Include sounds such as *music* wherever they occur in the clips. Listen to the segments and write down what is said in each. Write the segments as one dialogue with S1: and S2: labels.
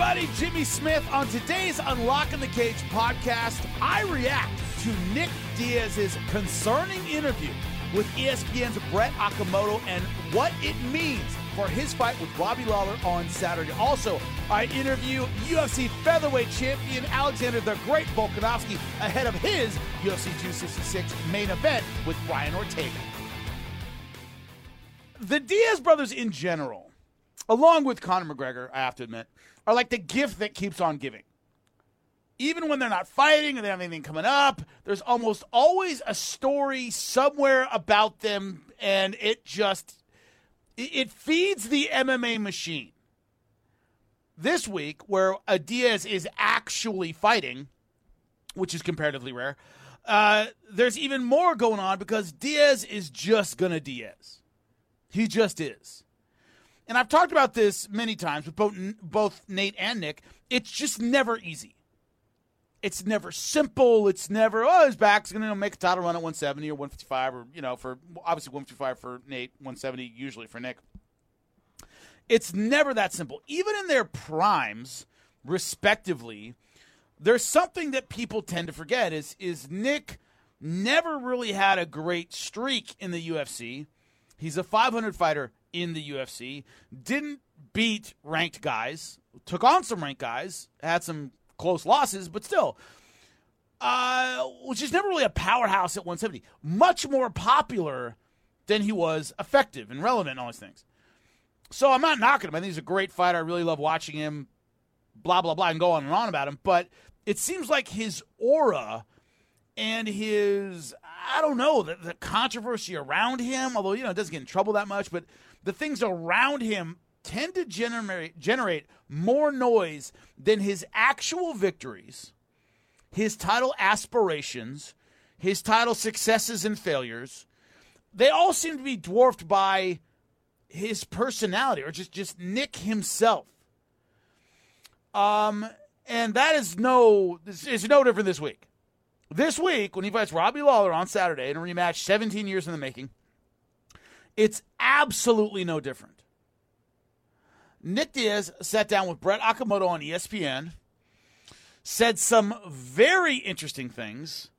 S1: everybody. Jimmy Smith. On today's Unlocking the Cage podcast, I react to Nick Diaz's concerning interview with ESPN's Brett Okamoto and what it means for his fight with Robbie Lawler on Saturday. Also, I interview UFC featherweight champion Alexander the Great Volkanovski ahead of his UFC 266 main event with Brian Ortega. The Diaz brothers in general, along with Conor McGregor, I have to admit, are like the gift that keeps on giving. Even when they're not fighting or they have anything coming up, there's almost always a story somewhere about them, and it just it feeds the MMA machine. This week, where a Diaz is actually fighting, which is comparatively rare, uh, there's even more going on because Diaz is just gonna Diaz. He just is and I've talked about this many times with both, both Nate and Nick. It's just never easy. It's never simple. It's never oh his back's going to make a title run at 170 or 155 or you know for obviously 155 for Nate, 170 usually for Nick. It's never that simple. Even in their primes, respectively, there's something that people tend to forget is is Nick never really had a great streak in the UFC. He's a 500 fighter in the UFC. Didn't beat ranked guys. Took on some ranked guys. Had some close losses, but still. Uh, which is never really a powerhouse at 170. Much more popular than he was effective and relevant and all these things. So I'm not knocking him. I think he's a great fighter. I really love watching him. Blah blah blah, and go on and on about him. But it seems like his aura and his I don't know the, the controversy around him. Although you know it doesn't get in trouble that much, but the things around him tend to generate generate more noise than his actual victories, his title aspirations, his title successes and failures. They all seem to be dwarfed by his personality or just just Nick himself. Um and that is no is no different this week. This week, when he fights Robbie Lawler on Saturday in a rematch 17 years in the making, it's absolutely no different. Nick Diaz sat down with Brett Okamoto on ESPN, said some very interesting things,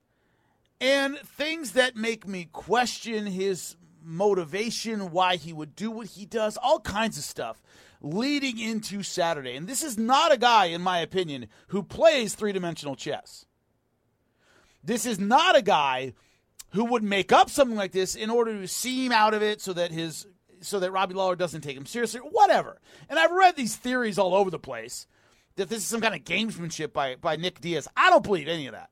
S1: and things that make me question his motivation, why he would do what he does, all kinds of stuff leading into Saturday. And this is not a guy, in my opinion, who plays three dimensional chess. This is not a guy who would make up something like this in order to seem out of it so that his so that Robbie Lawler doesn't take him seriously, whatever. And I've read these theories all over the place that this is some kind of gamesmanship by, by Nick Diaz. I don't believe any of that.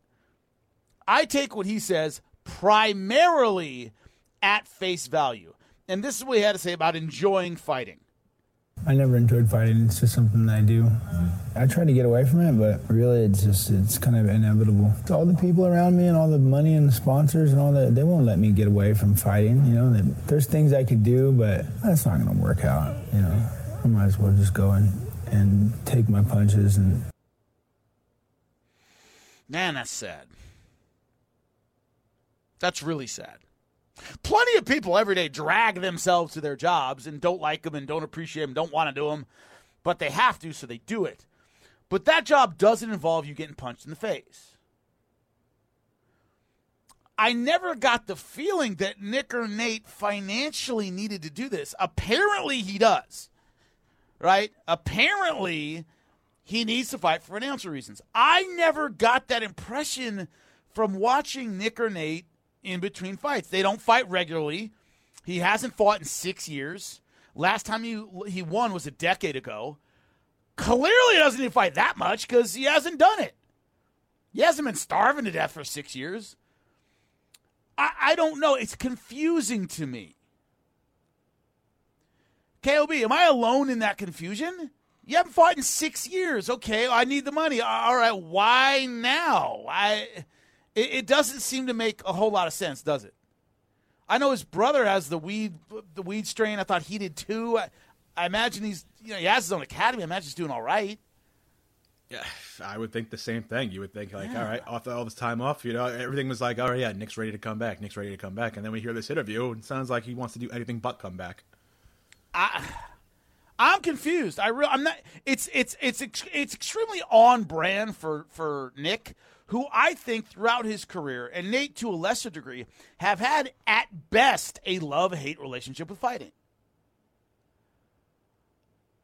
S1: I take what he says primarily at face value. And this is what he had to say about enjoying fighting.
S2: I never enjoyed fighting. It's just something that I do. I try to get away from it, but really, it's just it's kind of inevitable. All the people around me and all the money and the sponsors and all that, they won't let me get away from fighting. You know, there's things I could do, but that's not going to work out. You know, I might as well just go and and take my punches and.
S1: Man, that's sad. That's really sad. Plenty of people every day drag themselves to their jobs and don't like them and don't appreciate them, don't want to do them, but they have to, so they do it. But that job doesn't involve you getting punched in the face. I never got the feeling that Nick or Nate financially needed to do this. Apparently, he does. Right? Apparently, he needs to fight for financial reasons. I never got that impression from watching Nick or Nate in between fights. They don't fight regularly. He hasn't fought in six years. Last time he he won was a decade ago. Clearly, doesn't even fight that much because he hasn't done it. He hasn't been starving to death for six years. I, I don't know. It's confusing to me. KOB, am I alone in that confusion? You haven't fought in six years. Okay, I need the money. All right, why now? I it, it doesn't seem to make a whole lot of sense, does it? I know his brother has the weed the weed strain. I thought he did too. I, I imagine he's you know he has his own academy. I imagine he's doing all right.
S3: Yeah, I would think the same thing. You would think like, yeah. all right, after all this time off, you know, everything was like, oh yeah, Nick's ready to come back. Nick's ready to come back, and then we hear this interview, and it sounds like he wants to do anything but come back.
S1: I, I'm confused. I real I'm not. It's it's it's it's extremely on brand for for Nick, who I think throughout his career and Nate to a lesser degree have had at best a love hate relationship with fighting.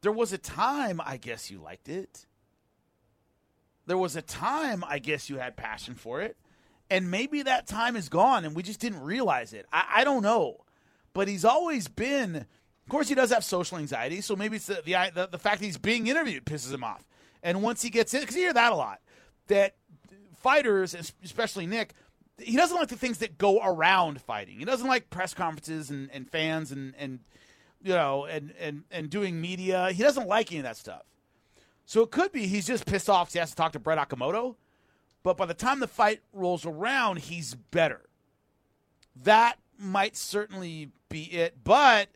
S1: There was a time I guess you liked it. There was a time I guess you had passion for it, and maybe that time is gone and we just didn't realize it. I, I don't know, but he's always been of course, he does have social anxiety, so maybe it's the the, the fact that he's being interviewed pisses him off. And once he gets in, because you hear that a lot, that fighters, especially Nick, he doesn't like the things that go around fighting. He doesn't like press conferences and, and fans and, and you know and, and and doing media. He doesn't like any of that stuff. So it could be he's just pissed off. he has to talk to Brett Okamoto. But by the time the fight rolls around, he's better. That might certainly be it. But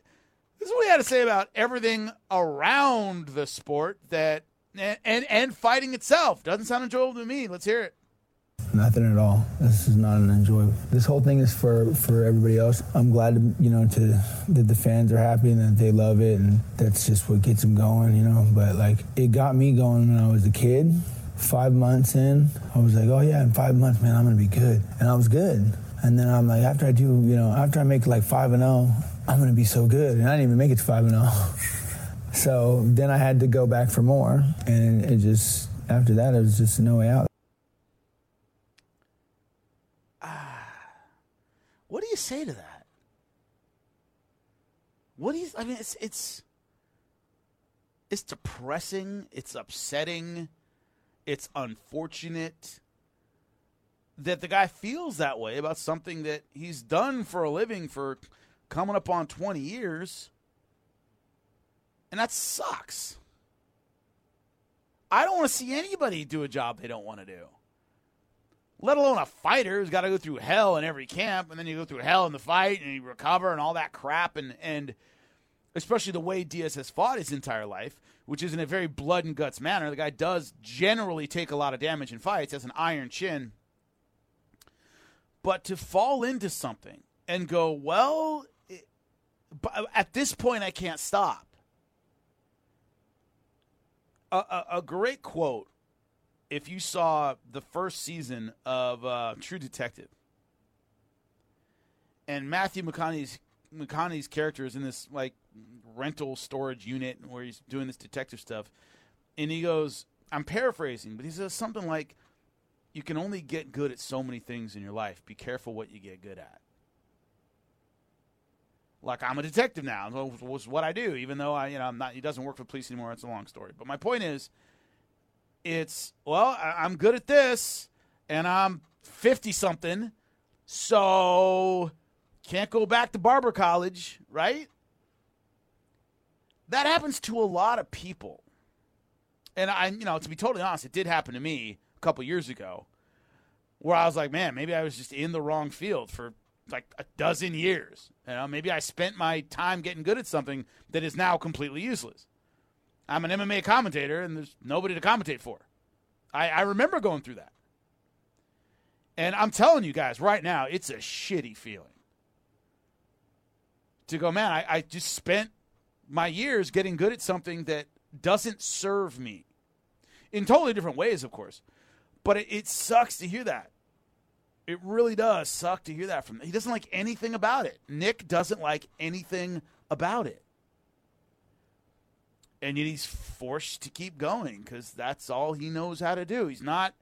S1: this is what he had to say about everything around the sport that and and, and fighting itself. Doesn't sound enjoyable to me. Let's hear it.
S2: Nothing at all. This is not an enjoyable. This whole thing is for for everybody else. I'm glad to, you know to that the fans are happy and that they love it, and that's just what gets them going, you know. But like it got me going when I was a kid. Five months in, I was like, oh yeah, in five months, man, I'm gonna be good, and I was good. And then I'm like, after I do, you know, after I make like five and zero, oh, I'm to be so good. And I didn't even make it to 5 and 0. *laughs* So then I had to go back for more. And it just, after that, it was just no way out.
S1: Ah, what do you say to that? What do you, I mean, it's, it's, it's depressing. It's upsetting. It's unfortunate that the guy feels that way about something that he's done for a living for coming up on 20 years. And that sucks. I don't want to see anybody do a job they don't want to do. Let alone a fighter who's got to go through hell in every camp, and then you go through hell in the fight, and you recover, and all that crap, and and especially the way Diaz has fought his entire life, which is in a very blood and guts manner. The guy does generally take a lot of damage in fights, has an iron chin, but to fall into something and go, well, but uh, at this point, I can't stop. A, a, a, great quote. If you saw the first season of uh, True Detective, and Matthew McConaughey's McConaughey's character is in this like rental storage unit where he's doing this detective stuff, and he goes, "I'm paraphrasing, but he says something like." You can only get good at so many things in your life. Be careful what you get good at like I'm a detective now. Was what I do, even though I, you know, I'm not. He doesn't work for police anymore. It's a long story. But my point is, it's well, I'm good at this, and I'm fifty something, so can't go back to barber college, right? That happens to a lot of people, and I, you know, to be totally honest, it did happen to me a couple years ago, where I was like, man, maybe I was just in the wrong field for like a dozen years. You know, maybe I spent my time getting good at something that is now completely useless. I'm an MMA commentator, and there's nobody to commentate for. I, I remember going through that. And I'm telling you guys right now, it's a shitty feeling. To go, man, I, I just spent my years getting good at something that doesn't serve me. In totally different ways, of course. But it, it sucks to hear that. It really does suck to hear that from. He doesn't like anything about it. Nick doesn't like anything about it. And yet he's forced to keep going because that's all he knows how to do. He's not,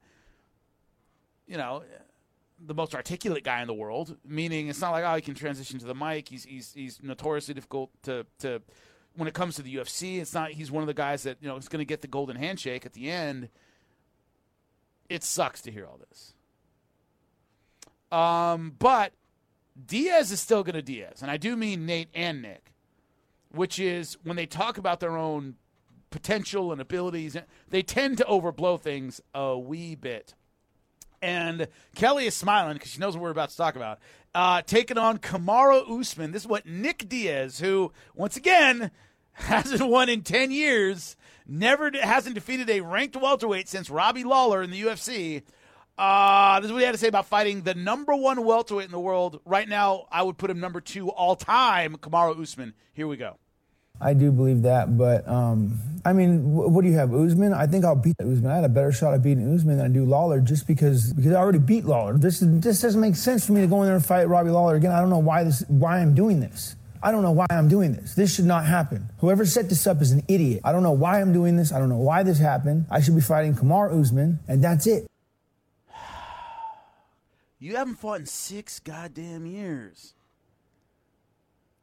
S1: you know, the most articulate guy in the world. Meaning, it's not like oh he can transition to the mic. He's he's he's notoriously difficult to to when it comes to the UFC. It's not he's one of the guys that you know is going to get the golden handshake at the end. It sucks to hear all this. Um, but Diaz is still going to Diaz, and I do mean Nate and Nick, which is when they talk about their own potential and abilities, they tend to overblow things a wee bit. And Kelly is smiling because she knows what we're about to talk about. Uh, taking on Kamaru Usman. This is what Nick Diaz, who once again *laughs* hasn't won in ten years, never hasn't defeated a ranked welterweight since Robbie Lawler in the UFC. Uh, this is what he had to say about fighting the number one welterweight in the world. Right now, I would put him number two all time, Kamaru Usman. Here we go.
S2: I do believe that, but um, I mean, what do you have, Usman? I think I'll beat Usman. I had a better shot at beating Usman than I do Lawler, just because because I already beat Lawler. This is, this doesn't make sense for me to go in there and fight Robbie Lawler again. I don't know why this why I'm doing this. I don't know why I'm doing this. This should not happen. Whoever set this up is an idiot. I don't know why I'm doing this. I don't know why this happened. I should be fighting Kamaru Usman, and that's it. *sighs*
S1: You haven't fought in six goddamn years.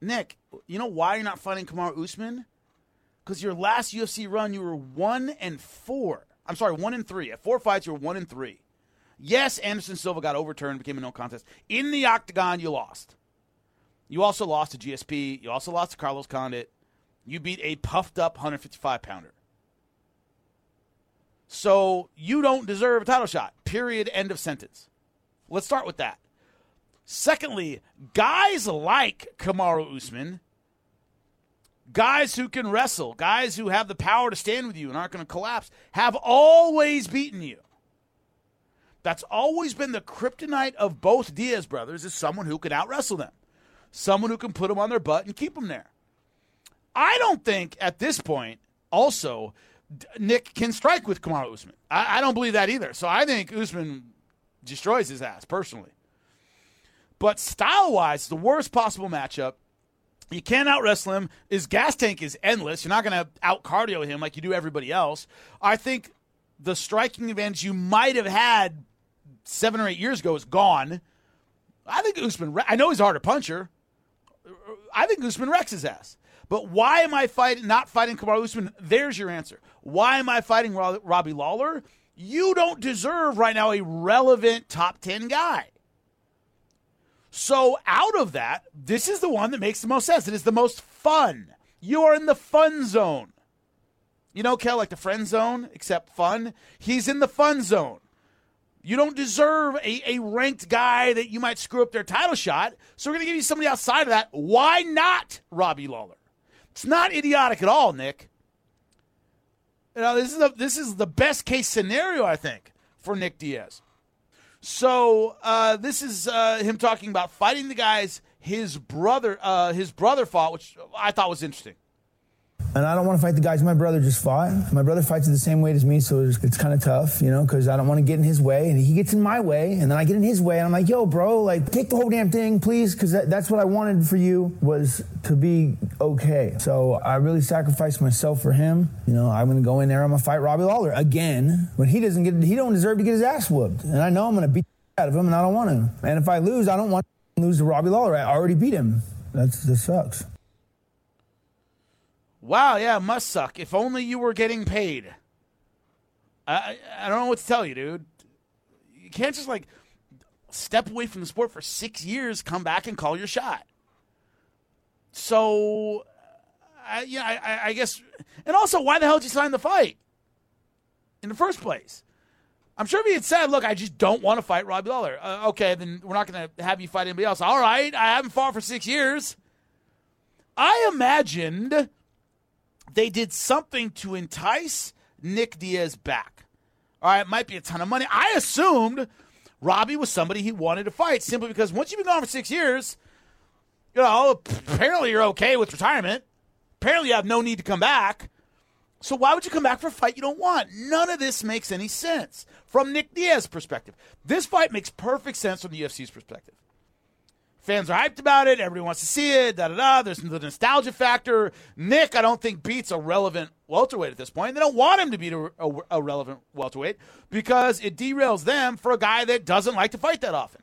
S1: Nick, you know why you're not fighting Kamaru Usman? Because your last UFC run, you were one and four. I'm sorry, one and three. At four fights, you were one and three. Yes, Anderson Silva got overturned, became a no contest. In the octagon, you lost. You also lost to GSP. You also lost to Carlos Condit. You beat a puffed up 155 pounder. So you don't deserve a title shot. Period. End of sentence. Let's start with that. Secondly, guys like Kamaru Usman, guys who can wrestle, guys who have the power to stand with you and aren't going to collapse, have always beaten you. That's always been the kryptonite of both Diaz brothers is someone who can out wrestle them, someone who can put them on their butt and keep them there. I don't think at this point, also, Nick can strike with Kamaru Usman. I, I don't believe that either. So I think Usman destroys his ass personally. But style wise, the worst possible matchup. You can't out wrestle him. His gas tank is endless. You're not going to out cardio him like you do everybody else. I think the striking advantage you might have had seven or eight years ago is gone. I think Usman. I know he's a harder puncher. I think Usman wrecks his ass. But why am I fighting? Not fighting Kamaru Usman? There's your answer. Why am I fighting Robbie Lawler? You don't deserve right now a relevant top ten guy. So out of that, this is the one that makes the most sense. It is the most fun. You are in the fun zone. You know, Kel, like the friend zone, except fun. He's in the fun zone. You don't deserve a, a ranked guy that you might screw up their title shot. So we're going to give you somebody outside of that. Why not Robbie Lawler? It's not idiotic at all, Nick. You know, this is the, this is the best case scenario, I think, for Nick Diaz. So uh, this is uh, him talking about fighting the guys his brother uh, his brother fought, which I thought was interesting.
S2: And I don't want to fight the guys my brother just fought. My brother fights the same weight as me, so it's, it's kind of tough, you know, because I don't want to get in his way. And he gets in my way, and then I get in his way, and I'm like, yo, bro, like, take the whole damn thing, please, because that, that's what I wanted for you was to be okay. So I really sacrificed myself for him. You know, I'm to go in there, I'm to fight Robbie Lawler again, but he doesn't get, he don't deserve to get his ass whooped. And I know I'm to beat out of him, and I don't want to. And if I lose, I don't want to lose to Robbie Lawler. I already beat him. That's, that sucks.
S1: Wow, yeah, must suck. If only you were getting paid. I I don't know what to tell you, dude. You can't just like step away from the sport for six years, come back and call your shot. So, I, yeah, I, I guess, and also, why the hell did you sign the fight in the first place? I'm sure if he had said, "Look, I just don't want to fight Robbie Lawler," uh, okay, then we're not going to have you fight anybody else. All right, I haven't fought for six years. I imagined they did something to entice Nick Diaz back. All right, it might be a ton of money. I assumed Robbie was somebody he wanted to fight simply because once you've been gone for six years, you know, apparently you're okay with retirement. Apparently you have no need to come back. So why would you come back for a fight you don't want? None of this makes any sense from Nick Diaz's perspective. This fight makes perfect sense from the UFC's perspective. Fans are hyped about it. Everybody wants to see it. Da da da. There's the nostalgia factor. Nick, I don't think beats a relevant welterweight at this point. They don't want him to beat a, a, a relevant welterweight because it derails them for a guy that doesn't like to fight that often.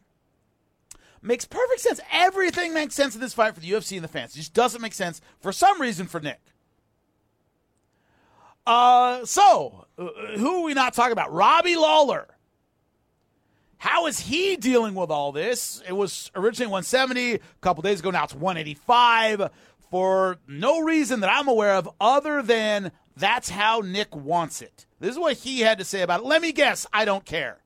S1: Makes perfect sense. Everything makes sense in this fight for the UFC and the fans. It just doesn't make sense for some reason for Nick. Uh, so uh, who are we not talking about? Robbie Lawler. How is he dealing with all this? It was originally 170 a couple days ago. Now it's 185 for no reason that I'm aware of other than that's how Nick wants it. This is what he had to say about it. Let me guess. I don't care.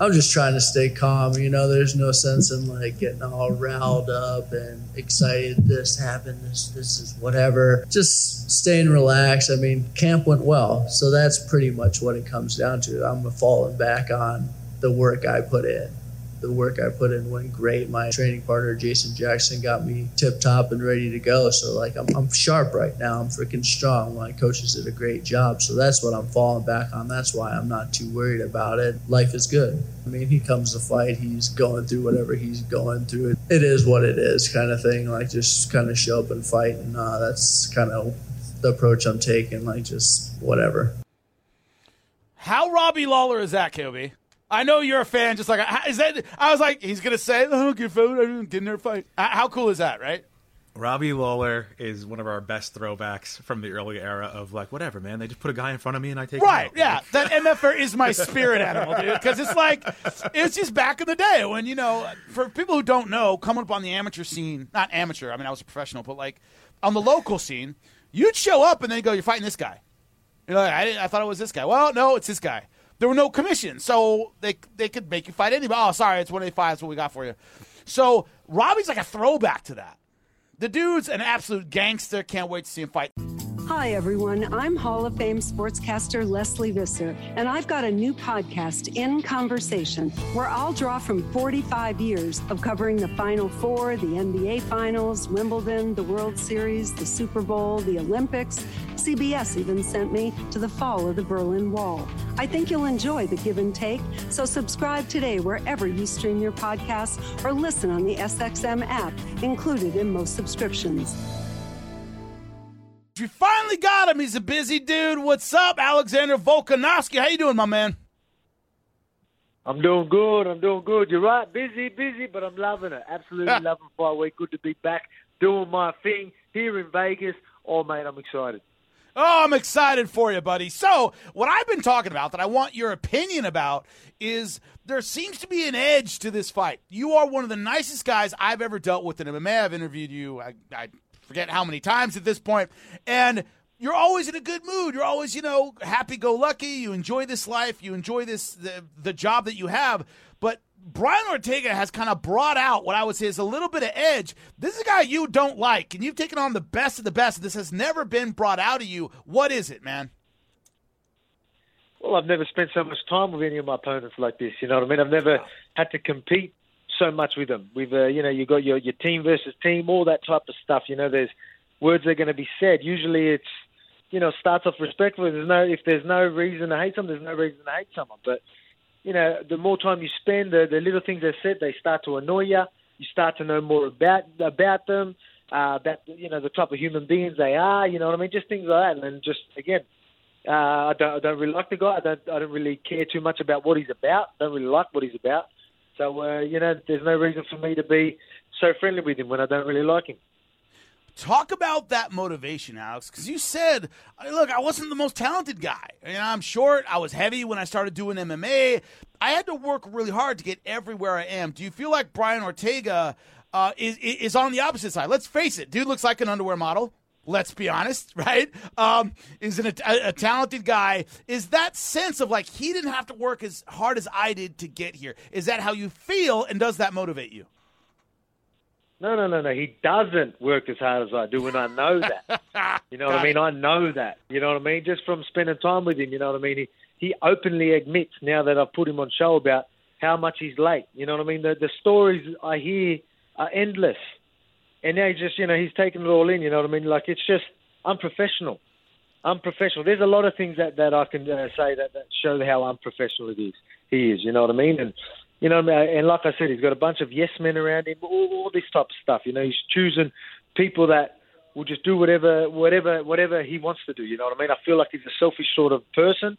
S4: I'm just trying to stay calm. You know, there's no sense in like getting all riled up and excited. This happened. This this is whatever. Just staying relaxed. I mean, camp went well, so that's pretty much what it comes down to. I'm falling back on the work I put in. the work I put in went great. My training partner Jason Jackson got me tip top and ready to go. So like I'm, I'm sharp right now. I'm freaking strong. My coaches did a great job. So that's what I'm falling back on. That's why I'm not too worried about it. Life is good. I mean, he comes to fight. He's going through whatever he's going through. It, is what it is, kind of thing. Like just kind of show up and fight, and uh, that's kind of the approach I'm taking. Like just whatever.
S1: How Robbie Lawler is that, Kobe? I know you're a fan. Just like is that? I was like, he's gonna say, "I don't give food. I didn't get in there fight." How cool is that, right?
S3: Robbie Lawler is one of our best throwbacks from the early era of like whatever, man. They just put a guy in front of me and I take
S1: right. Yeah, that MFR is my spirit animal, dude. Because it's like it's just back in the day when you know, for people who don't know, coming up on the amateur scene, not amateur. I mean, I was a professional, but like on the local scene, you'd show up and then go, "You're fighting this guy." You're like, I, I thought it was this guy. Well, no, it's this guy there were no commissions, so they they could make you fight anybody. Oh, sorry, it's 185. That's what we got for you. So Robbie's like a throwback to that. The dude's an absolute gangster. Can't wait to see him fight.
S5: Hi, everyone. I'm Hall of Fame sportscaster Lesley Visser, and I've got a new podcast, In Conversation, where I'll draw from 45 years of covering the Final Four, the NBA Finals, Wimbledon, the World Series, the Super Bowl, the Olympics. CBS even sent me to the fall of the Berlin Wall. I think you'll enjoy the give and take, so subscribe today wherever you stream your podcasts or listen on the SXM app, included in most subscriptions.
S1: You finally got him. He's a busy dude. What's up, Alexander Volkanovski? How you doing, my man?
S6: I'm doing good. I'm doing good. You're right. Busy, busy, but I'm loving it. Absolutely loving fight week. Good to be back doing my thing here in Vegas. Oh, mate, I'm excited.
S1: Oh, I'm excited for you, buddy. So, what I've been talking about that I want your opinion about is there seems to be an edge to this fight. You are one of the nicest guys I've ever dealt with in MMA. I've interviewed you. I, I forget how many times at this point, and you're always in a good mood. You're always, you know, happy go lucky. You enjoy this life. You enjoy this the, the job that you have. But Brian Ortega has kind of brought out what I would say is a little bit of edge. This is a guy you don't like, and you've taken on the best of the best. This has never been brought out of you. What is it, man?
S6: Well, I've never spent so much time with any of my opponents like this. You know what I mean? I've never had to compete so much with them. With uh, you know, you got your your team versus team, all that type of stuff. You know, there's words that are going to be said. Usually, it's you know starts off respectfully. There's no if there's no reason to hate someone, there's no reason to hate someone. But you know, the more time you spend, the, the little things they said, they start to annoy you. You start to know more about about them, uh, about you know the type of human beings they are. You know what I mean? Just things like that, and just again, uh, I don't I don't really like the guy. I don't I don't really care too much about what he's about. Don't really like what he's about. So uh, you know, there's no reason for me to be so friendly with him when I don't really like him.
S1: Talk about that motivation, Alex, because you said, look, I wasn't the most talented guy. You know, I'm short. I was heavy when I started doing MMA. I had to work really hard to get everywhere I am. Do you feel like Brian Ortega uh, is is on the opposite side? Let's face it, dude looks like an underwear model. Let's be honest, *laughs* right? Um, is an, a, a talented guy. Is that sense of like he didn't have to work as hard as I did to get here? Is that how you feel, and does that motivate you?
S6: No, no, no, no. He doesn't work as hard as I do, and I know *laughs* that. you know what I mean? I know that. You know what I mean? Just from spending time with him, you know what I mean? He he openly admits now that I've put him on show about how much he's late. You know what I mean? The the stories I hear are endless, and now he's just you know he's taking it all in. You know what I mean? Like it's just unprofessional. Unprofessional. There's a lot of things that that I can uh, say that, that show how unprofessional it is. He is. You know what I mean? And you know, and like I said, he's got a bunch of yes men around him, all, all this type of stuff. You know, he's choosing people that will just do whatever, whatever, whatever he wants to do. You know what I mean? I feel like he's a selfish sort of person,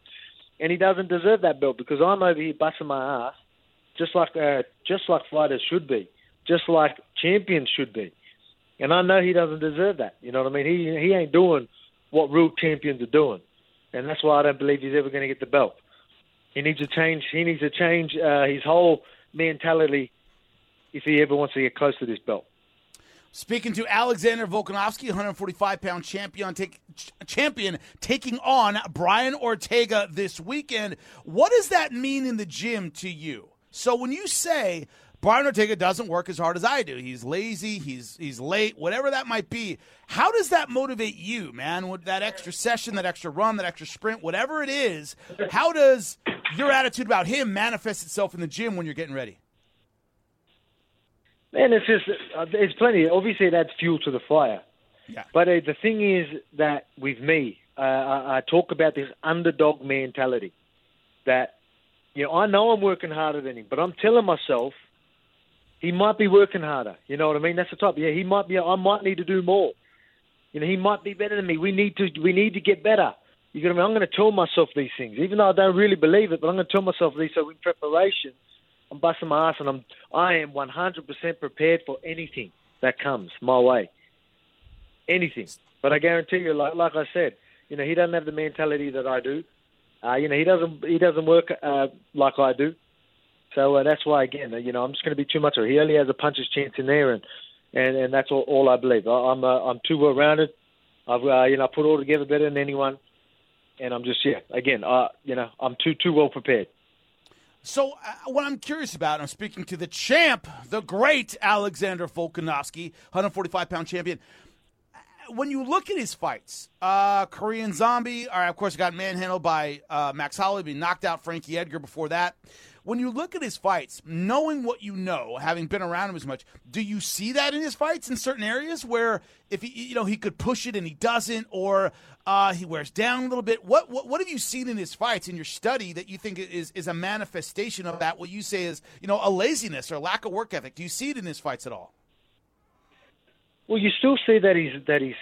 S6: and he doesn't deserve that belt because I'm over here busting my ass, just like uh, just like fighters should be, just like champions should be, and I know he doesn't deserve that. You know what I mean? He he ain't doing what real champions are doing, and that's why I don't believe he's ever going to get the belt. He needs to change. He needs to change uh, his whole mentality if he ever wants to get close to this belt.
S1: Speaking to Alexander Volkanovski, 145 pound champion, take, champion taking on Brian Ortega this weekend. What does that mean in the gym to you? So when you say Brian Ortega doesn't work as hard as I do. He's lazy. He's he's late. Whatever that might be. How does that motivate you, man? With that extra session, that extra run, that extra sprint, whatever it is. How does your attitude about him manifest itself in the gym when you're getting ready?
S6: Man, it's just uh, there's plenty. Obviously, it adds fuel to the fire.
S1: Yeah.
S6: But uh, the thing is that with me, uh, I, I talk about this underdog mentality. That you know, I know I'm working harder than him, but I'm telling myself he might be working harder. You know what I mean? That's the top. Yeah, he might be. I might need to do more. You know, he might be better than me. We need to. We need to get better. You know what I mean? I'm going to tell myself these things, even though I don't really believe it. But I'm going to tell myself these. So in preparation, I'm busting my ass, and I'm. I am 100% prepared for anything that comes my way. Anything. But I guarantee you, like like I said, you know, he doesn't have the mentality that I do. Uh, you know, he doesn't he doesn't work uh, like I do. So uh, that's why, again, you know, I'm just going to be too much. Of, he only has a puncher's chance in there, and and, and that's all, all I believe. I, I'm uh, I'm too well rounded. I've uh, you know put all together better than anyone, and I'm just yeah. Again, uh, you know, I'm too too well prepared.
S1: So, uh, what I'm curious about, I'm speaking to the champ, the great Alexander Volkanovski, 145 pound champion. Uh, When you look at his fights, uh, Korean Zombie, or of course, got manhandled by uh, Max Holloway, being knocked out Frankie Edgar before that. When you look at his fights, knowing what you know, having been around him as much, do you see that in his fights in certain areas where if he, you know, he could push it and he doesn't, or uh, he wears down a little bit? What, what what have you seen in his fights in your study that you think is is a manifestation of that? What you say is you know a laziness or lack of work ethic? Do you see it in his fights at all?
S6: Well, you still see that he's that he's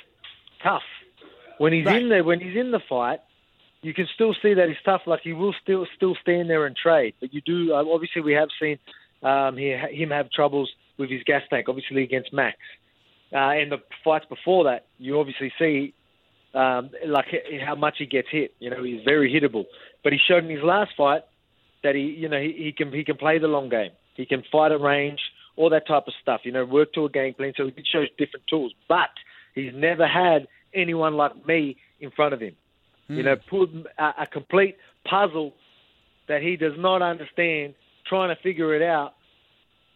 S6: tough when he's
S1: Right.
S6: in there. When he's in the fight, you can still see that he's tough. Like he will still still stand there and trade. But you do uh, obviously we have seen um, he, him have troubles with his gas tank. Obviously against Max, uh, and the fights before that, you obviously see um, like how much he gets hit. You know he's very hittable. But he showed in his last fight that he you know he, he can he can play the long game. He can fight at range, all that type of stuff. You know, work to a game plan. So he shows different tools, but he's never had anyone like me in front of him. You know, put a, a complete puzzle that he does not understand, trying to figure it out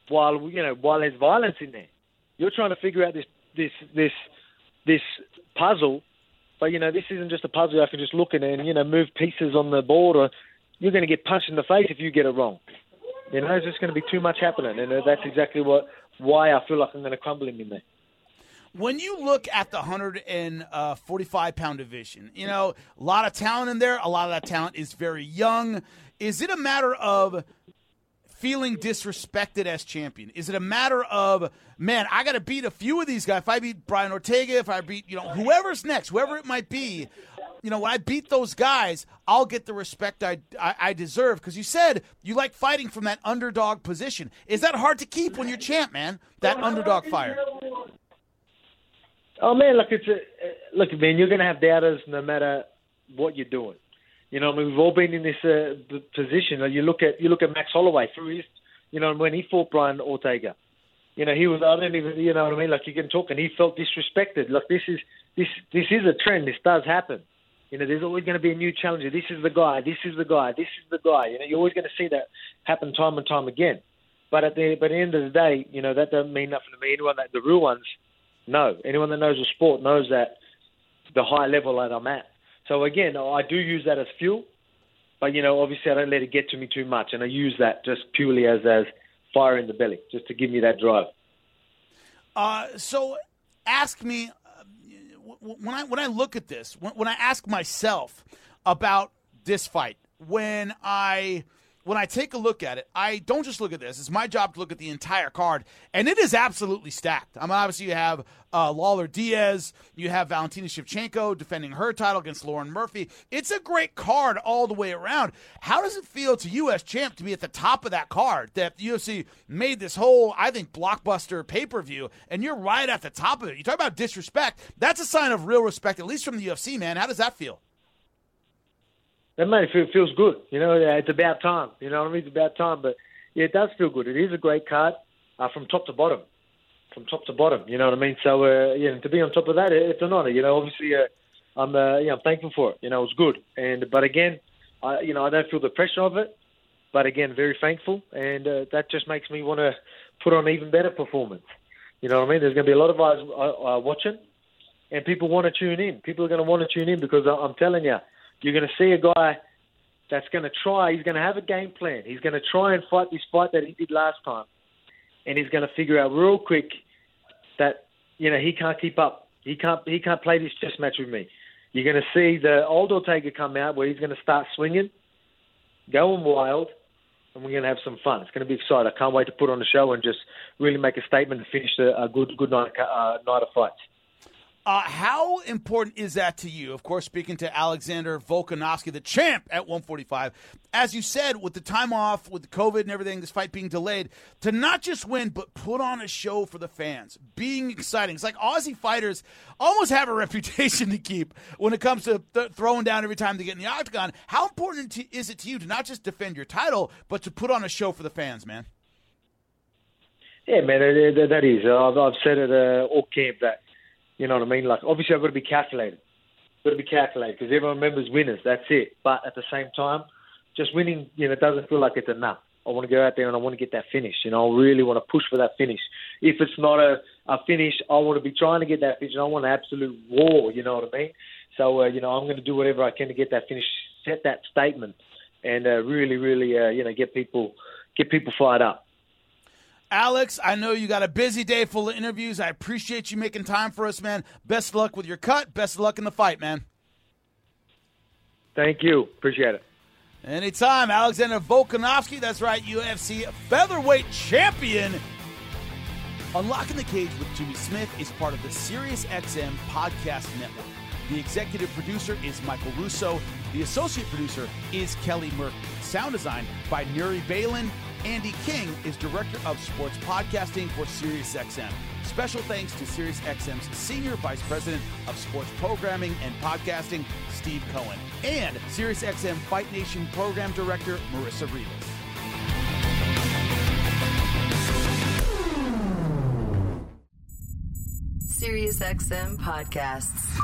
S6: while you know while there's violence in there. You're trying to figure out this this this this puzzle, but you know this isn't just a puzzle. I can just look at and you know move pieces on the board, or you're going to get punched in the face if you get it wrong. You know, there's just going to be too much happening, and uh, that's exactly what why I feel like I'm going to crumble him in there.
S1: When you look at the 145 uh, pound division, you know, a lot of talent in there. A lot of that talent is very young. Is it a matter of feeling disrespected as champion? Is it a matter of, man, I got to beat a few of these guys? If I beat Brian Ortega, if I beat, you know, whoever's next, whoever it might be, you know, when I beat those guys, I'll get the respect I, I, I deserve. Because you said you like fighting from that underdog position. Is that hard to keep when you're champ, man? That underdog fire.
S6: Oh man, look, it's a look, man. You're going to have doubters no matter what you're doing. You know, I mean, we've all been in this uh, position. You look at you look at Max Holloway through his, you know, when he fought Brian Ortega. You know, he was I don't even you know what I mean. Like you can talk, and he felt disrespected. Look, this is this this is a trend. This does happen. You know, there's always going to be a new challenger. This is the guy. This is the guy. This is the guy. You know, you're always going to see that happen time and time again. But at the but at the end of the day, you know, that doesn't mean nothing to me. Anyone that the real ones no, anyone that knows the sport knows that the high level that I'm at. So again, I do use that as fuel, but you know, obviously I don't let it get to me too much, and I use that just purely as as fire in the belly, just to give me that drive.
S1: Uh, so ask me uh, when I when I look at this, when, when I ask myself about this fight, when I when I take a look at it, I don't just look at this. It's my job to look at the entire card, and it is absolutely stacked. I mean, obviously you have uh, Lawler Diaz, you have Valentina Shevchenko defending her title against Lauren Murphy. It's a great card all the way around. How does it feel to as champ to be at the top of that card? That the UFC made this whole, I think, blockbuster pay per view, and you're right at the top of it. You talk about disrespect. That's a sign of real respect, at least from the UFC, man. How does that feel?
S6: That mate, it feels good. You know, it's about time. You know what I mean? It's about time. But yeah, it does feel good. It is a great card uh, from top to bottom. From top to bottom. You know what I mean? So uh, yeah, to be on top of that, it's an honour. You know, obviously, uh, I'm uh, yeah, I'm thankful for it. You know, it's good. And but again, I you know I don't feel the pressure of it. But again, very thankful, and uh, that just makes me want to put on even better performance. You know what I mean? There's going to be a lot of eyes uh, uh, watching, and people want to tune in. People are going to want to tune in because I'm telling you, you're going to see a guy that's going to try. He's going to have a game plan. He's going to try and fight this fight that he did last time, and he's going to figure out real quick that you know he can't keep up. He can't he can't play this chess match with me. You're going to see the old Ortega come out where he's going to start swinging, going wild, and we're going to have some fun. It's going to be exciting. I can't wait to put on the show and just really make a statement and finish a, a good good night uh, night of fights.
S1: Uh, how important is that to you? Of course, speaking to Alexander Volkanovski, the champ at 145. As you said, with the time off, with COVID and everything, this fight being delayed, to not just win, but put on a show for the fans, being exciting. It's like Aussie fighters almost have a *laughs* reputation to keep when it comes to th- throwing down every time they get in the octagon. How important to, is it to you to not just defend your title, but to put on a show for the fans, man?
S6: Yeah, man, that is. I've, I've said it uh, all camp that you know what I mean? Like, obviously, I've got to be calculated. Got to be calculated because everyone remembers winners. That's it. But at the same time, just winning, you know, doesn't feel like it's enough. I want to go out there and I want to get that finish. You know, I really want to push for that finish. If it's not a, a finish, I want to be trying to get that finish. I want an absolute war. You know what I mean? So, uh, you know, I'm going to do whatever I can to get that finish, set that statement, and uh, really, really, uh, you know, get people get people fired up.
S1: Alex, I know you got a busy day full of interviews. I appreciate you making time for us, man. Best luck with your cut. Best luck in the fight, man.
S6: Thank you. Appreciate it.
S1: Anytime. Alexander Volkanovski, that's right, UFC featherweight champion. Unlocking the Cage with Jimmy Smith is part of the SiriusXM podcast network. The executive producer is Michael Russo. The associate producer is Kelly Murphy. Sound design by Nuri Balin Andy King is Director of Sports Podcasting for SiriusXM. Special thanks to SiriusXM's Senior Vice President of Sports Programming and Podcasting, Steve Cohen, and SiriusXM Fight Nation Program Director, Marissa Rivas.
S7: SiriusXM Podcasts.